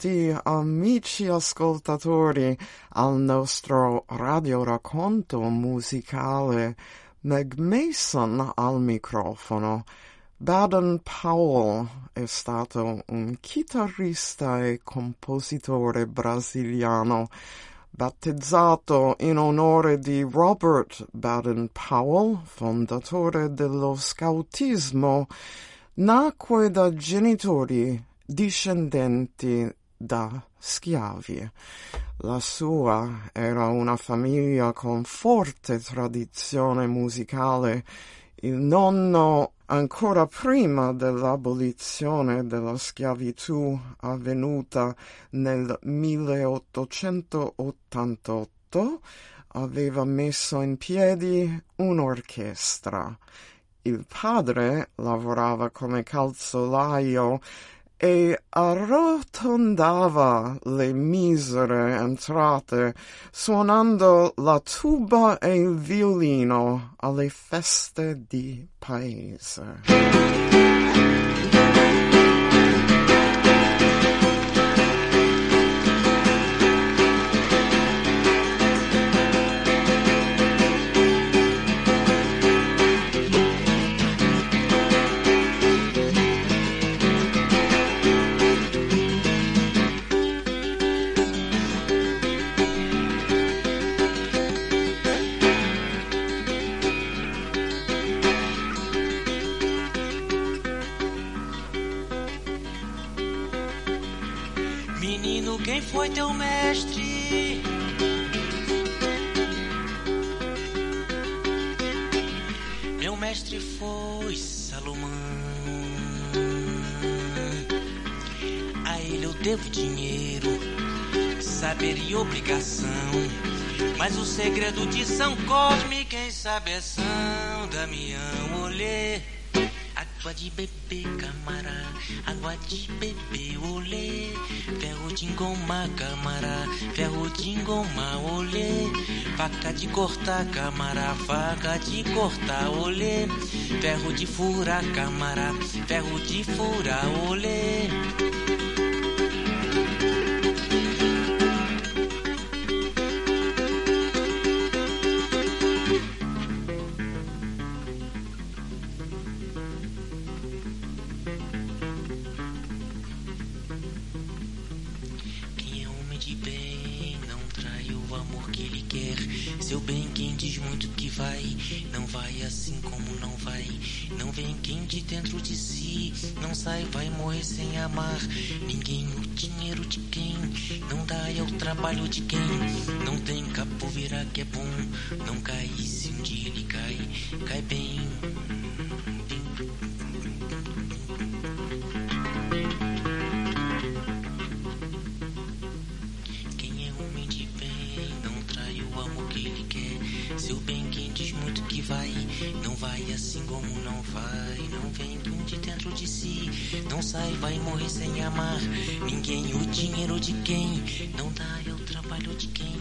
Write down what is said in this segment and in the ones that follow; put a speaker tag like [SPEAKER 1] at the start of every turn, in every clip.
[SPEAKER 1] Ritrovati amici ascoltatori al nostro radioracconto musicale Meg Mason al microfono. Baden Powell è stato un chitarrista e compositore brasiliano battezzato in onore di Robert Baden Powell, fondatore dello scautismo, nacque da genitori discendenti da schiavi. La sua era una famiglia con forte tradizione musicale. Il nonno, ancora prima dell'abolizione della schiavitù avvenuta nel 1888, aveva messo in piedi un'orchestra. Il padre lavorava come calzolaio e arrotondava le misere entrate suonando la tuba e il violino alle feste di paese.
[SPEAKER 2] Devo dinheiro, saber e obrigação. Mas o segredo de São Cosme, quem sabe é São Damião. Olê, água de beber, camará, água de beber, olê. Ferro de engomar, camará, ferro de engomar, olê. Faca de cortar, camará, faca de cortar, olê. Ferro de furar, camará, ferro de furar, olê. Seu bem, quem diz muito que vai, não vai assim como não vai. Não vem quem de dentro de si não sai, vai morrer sem amar. Ninguém o dinheiro de quem não dá é o trabalho de quem não tem capoeira que é bom. Não cai se um dia ele cai, cai bem. Sai, vai morrer sem amar. Ninguém o dinheiro de quem não dá é o trabalho de quem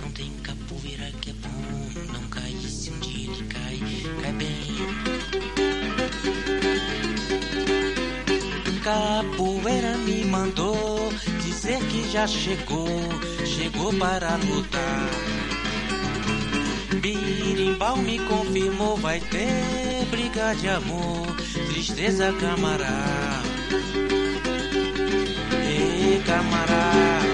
[SPEAKER 2] não tem capoeira que é bom. Não cai se um dia ele cai, cai bem. Capoeira me mandou dizer que já chegou, chegou para lutar. Birimbau me confirmou, vai ter briga de amor, tristeza camará. Ei, camarada.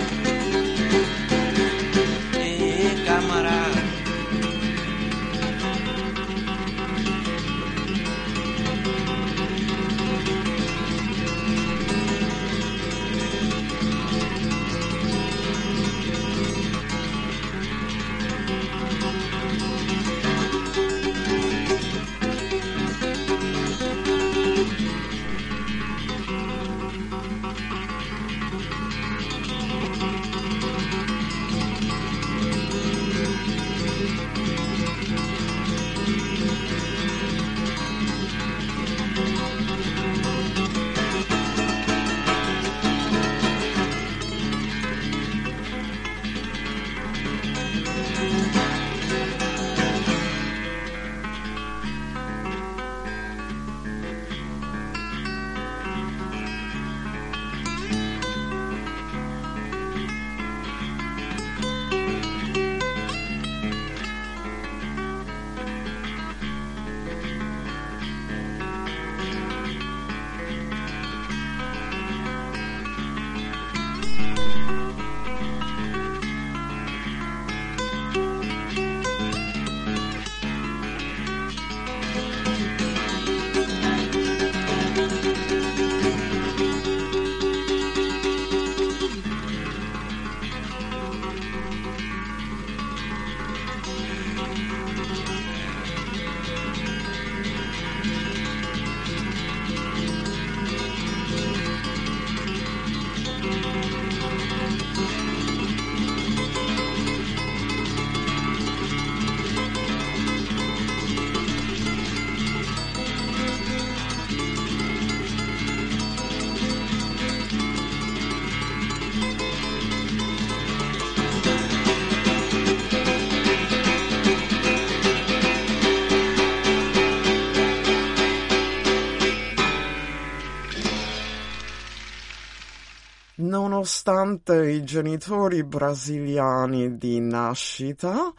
[SPEAKER 1] Nonostante i genitori brasiliani di nascita,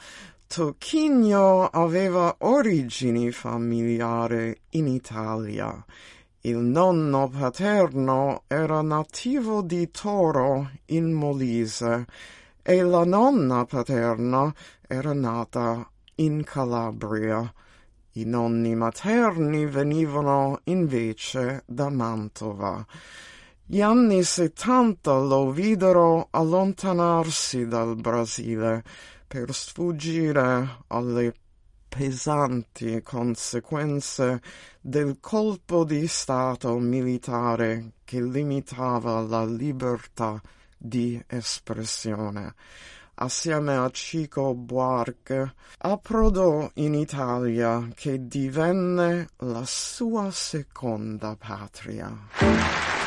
[SPEAKER 1] Tocchigno aveva origini familiari in Italia. Il nonno paterno era nativo di Toro in Molise e la nonna paterna era nata in Calabria. I nonni materni venivano invece da Mantova. Gli anni settanta lo videro allontanarsi dal Brasile per sfuggire alle pesanti conseguenze del colpo di Stato militare che limitava la libertà di espressione. Assieme a Chico Buarque approdò in Italia che divenne la sua seconda patria.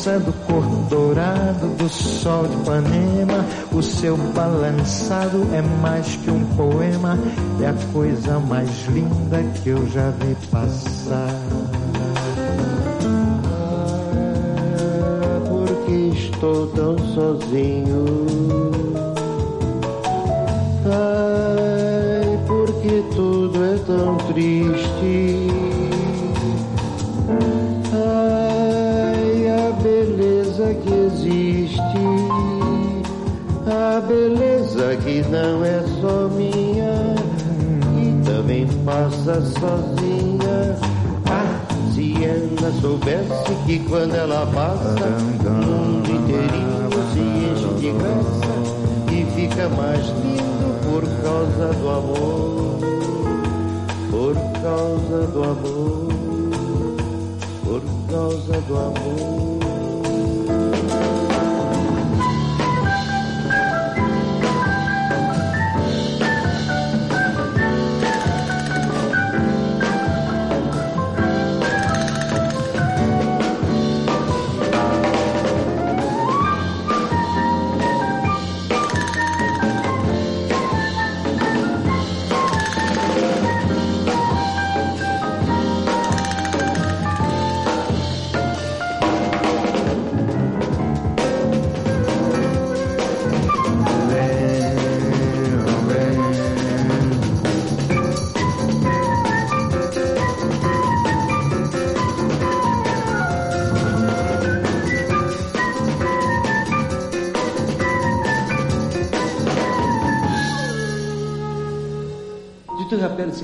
[SPEAKER 3] Moça do cor dourado do sol de Ipanema, o seu balançado é mais que um poema, é a coisa mais linda que eu já vi passar. porque estou tão sozinho. Ai, porque tudo é tão triste. Que não é só minha, e também passa sozinha. Ah, se ela soubesse que quando ela passa, o mundo inteirinho se enche de graça e fica mais lindo por causa do amor, por causa do amor, por causa do amor.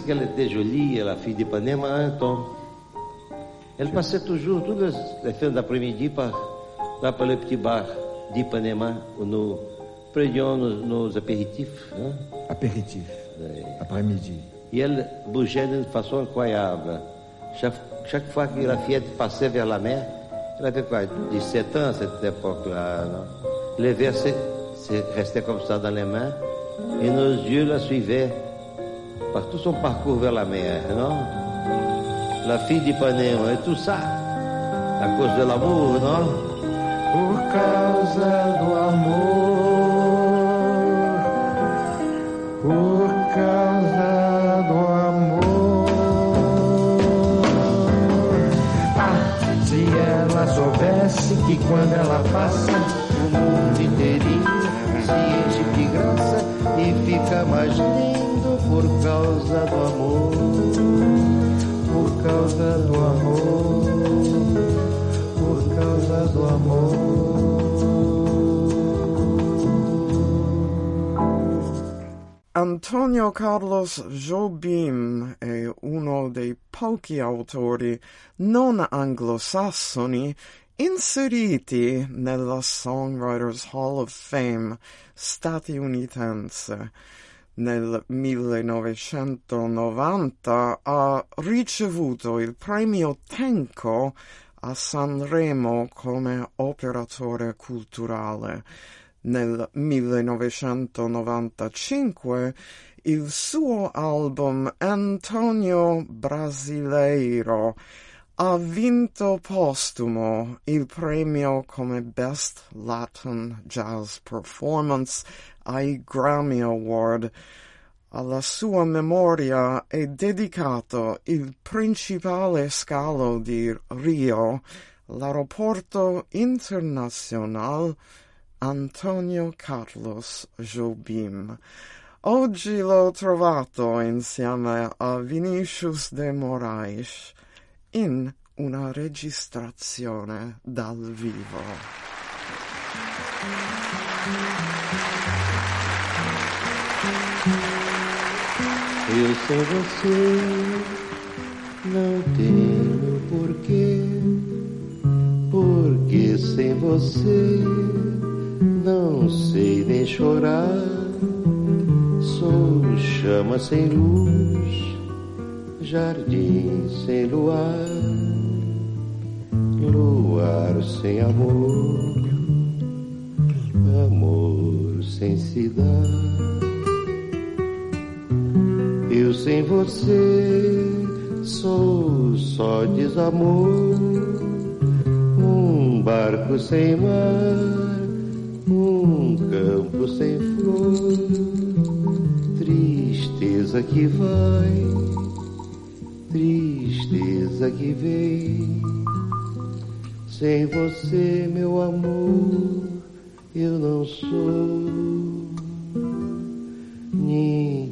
[SPEAKER 4] Qu'elle était jolie, la fille d'Ipanema, hein, Tom Elle passait toujours, toutes les, les fins d'après-midi, par, là par le petit bar d'Ipanema, où nous prenions nos, nos apéritifs. Hein?
[SPEAKER 3] Apéritif,
[SPEAKER 4] Ouais.
[SPEAKER 3] après-midi.
[SPEAKER 4] E elle bougeait d'une façon incroyable. Chaque, chaque fois que la fillette passait vers la mer, elle avait quoi, 17 ans à cette époque-là, Les versets se- restaient comme ça dans les mains, et nos yeux la suivaient par tout son parcours vers la mer, non La fille d'Ipanema, et tout ça, à cause de l'amour, non
[SPEAKER 3] Por causa do amor, por causa do amor. Ah, se ela soubesse que quando ela passa,
[SPEAKER 4] O mundo inteirinho se enche de graça e fica mais lindo por causa do amor.
[SPEAKER 3] por causa do amor, por causa do amor.
[SPEAKER 1] Antonio Carlos Jobim è uno dei pochi autori non anglosassoni inseriti nella Songwriters Hall of Fame statunitense. Nel 1990 ha ricevuto il premio Tenco a Sanremo come operatore culturale. Nel 1995 il suo album Antonio Brasileiro ha vinto postumo il premio come Best Latin Jazz Performance ai Grammy Award. Alla sua memoria è dedicato il principale scalo di Rio, l'aeroporto internazionale Antonio Carlos Jobim. Oggi l'ho trovato insieme a Vinicius de Moraes in una registrazione dal vivo.
[SPEAKER 4] Eu sem você não tenho porquê, porque sem você não sei nem chorar. Sou chama sem luz, jardim sem luar, luar sem amor, amor sem se dar. Eu sem você sou só desamor, um barco sem mar, um campo sem flor, tristeza que vai, tristeza que vem. Sem você, meu amor, eu não sou ninguém.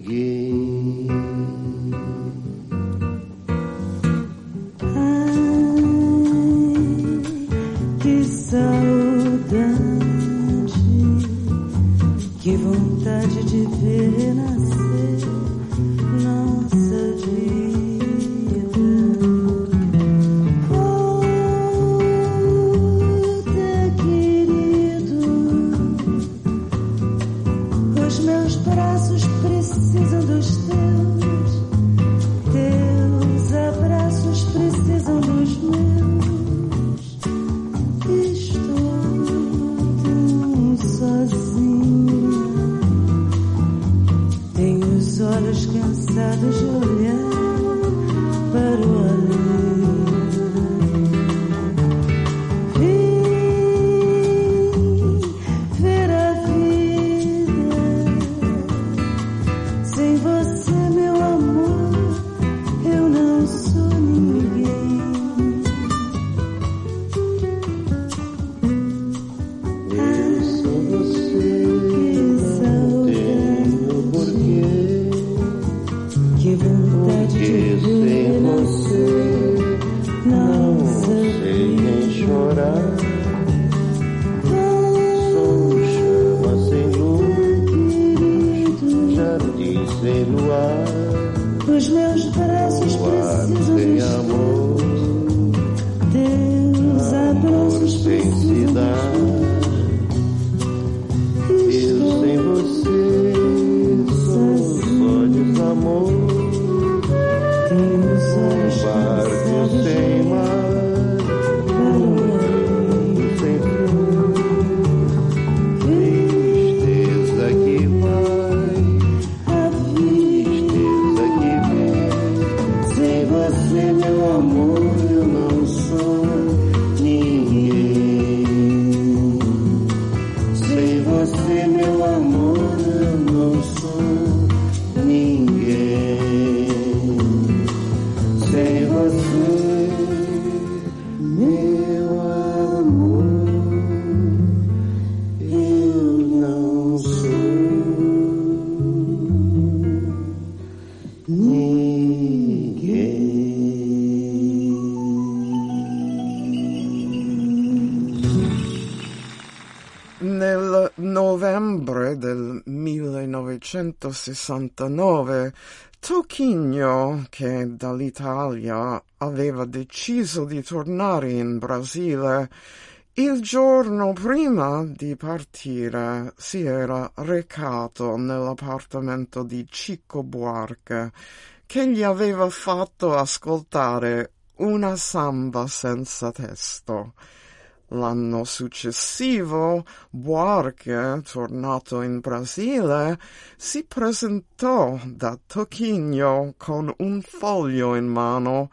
[SPEAKER 1] 1969 Tocchigno, che dall'Italia aveva deciso di tornare in Brasile, Il giorno prima di partire si era recato nell'appartamento di Cicco Buarque che gli aveva fatto ascoltare una samba senza testo. L'anno successivo Buarque, tornato in Brasile, si presentò da Tocchigno con un foglio in mano.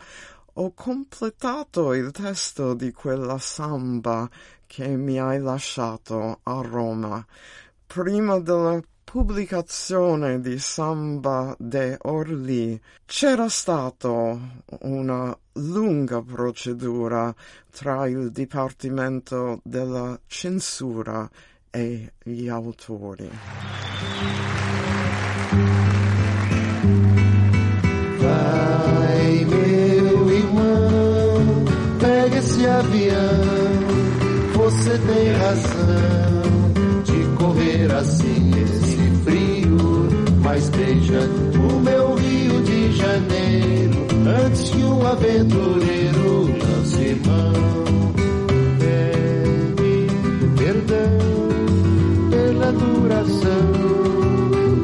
[SPEAKER 1] Ho completato il testo di quella samba che mi hai lasciato a Roma. Prima della pubblicazione di Samba de Orly c'era stata una lunga procedura tra il Dipartimento della Censura e gli autori.
[SPEAKER 5] Vai, meu irmão, pega esse avião. Você tem razão aventureiro lance mão. Pede perdão pela duração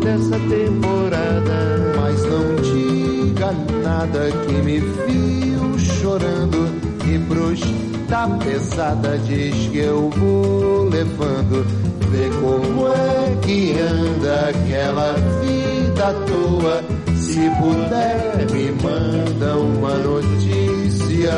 [SPEAKER 5] dessa temporada, mas não diga nada que me viu chorando e pros da pesada diz que eu vou levando. Vê como é que anda aquela vida à toa. Se puder, me manda uma notícia.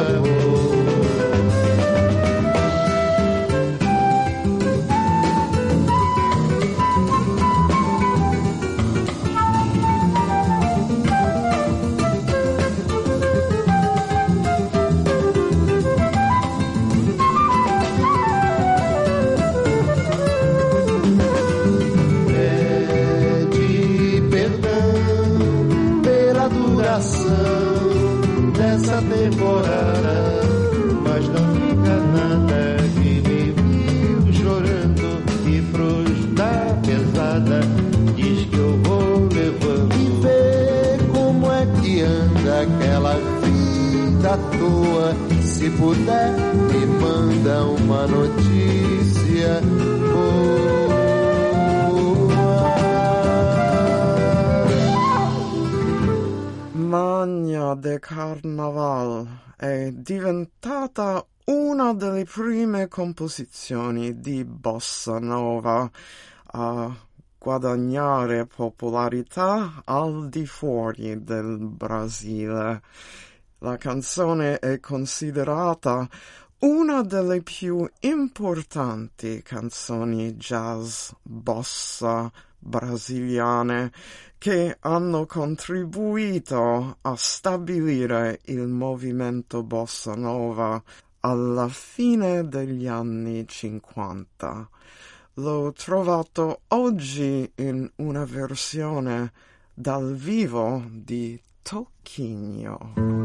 [SPEAKER 5] Toa. Se puder, me manda uma notícia boa.
[SPEAKER 1] Magna de Carnaval è diventata una delle prime composizioni di bossa nova a guadagnare popolarità al di fuori del Brasile. La canzone è considerata una delle più importanti canzoni jazz bossa brasiliane che hanno contribuito a stabilire il movimento bossa nova alla fine degli anni 50. L'ho trovato oggi in una versione dal vivo di Tocchigno.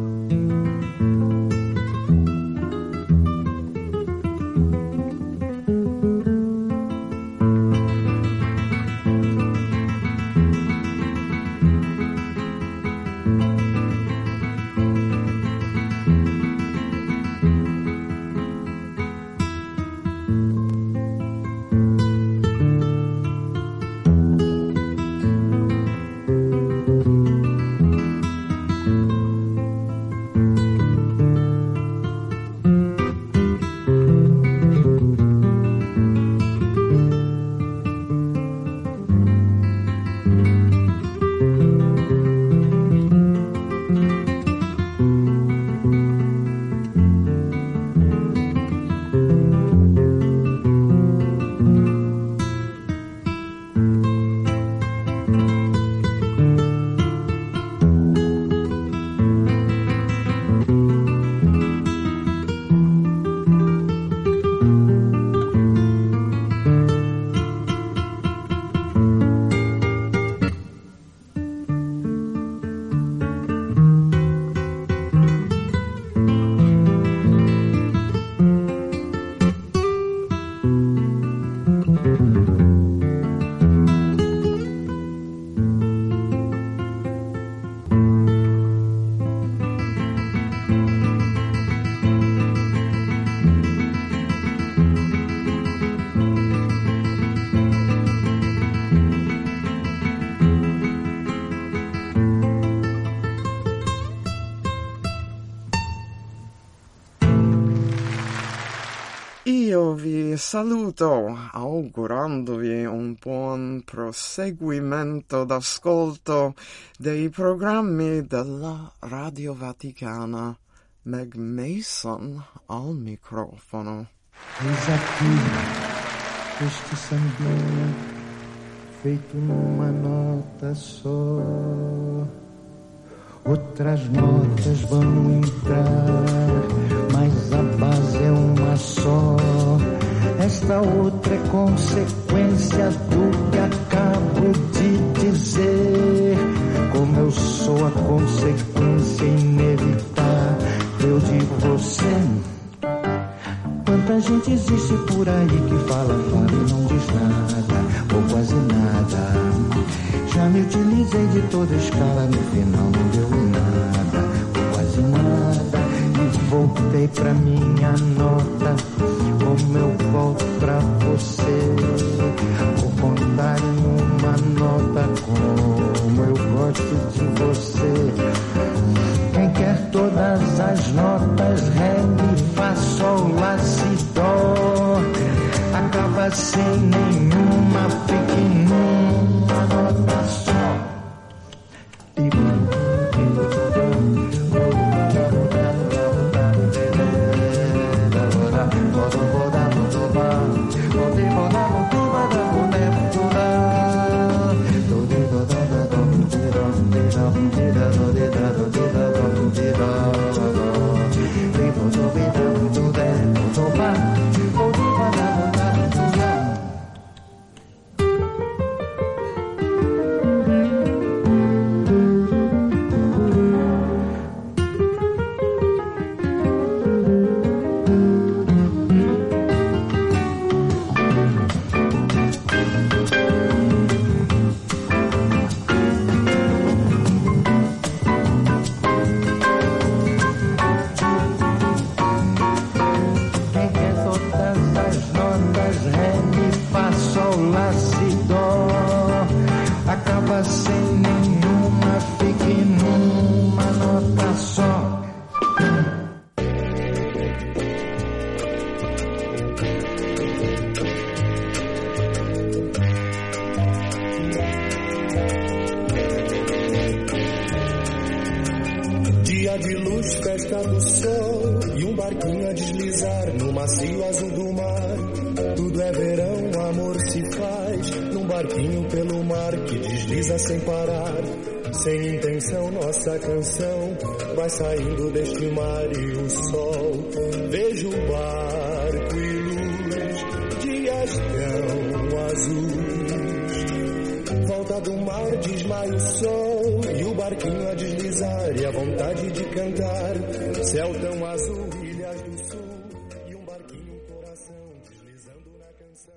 [SPEAKER 1] Saluto augurandovi un buon proseguimento d'ascolto dei programmi della Radio Vaticana. Meg Mason al microfono.
[SPEAKER 3] Eis aqui este sambinha feito numa nota só. Outras notas vão entrar, Esta outra é consequência do que acabo de dizer. Como eu sou a consequência inevitável de você. Quanta gente existe por aí que fala, fala e não diz nada, ou quase nada. Já me utilizei de toda escala, no final não deu nada, ou quase nada. E voltei pra minha nota,
[SPEAKER 6] festa do sol e um barquinho a deslizar no macio azul do mar. Tudo é verão, amor se faz num barquinho pelo mar que desliza sem parar. Sem intenção, nossa canção vai saindo deste mar e o sol. Vejo o barco e luz, dias tão azuis. Volta do mar, desmaia o sol E o barquinho a deslizar e a vontade de cantar. Céu tão azul, ilhas do sul e um barquinho, coração deslizando na canção.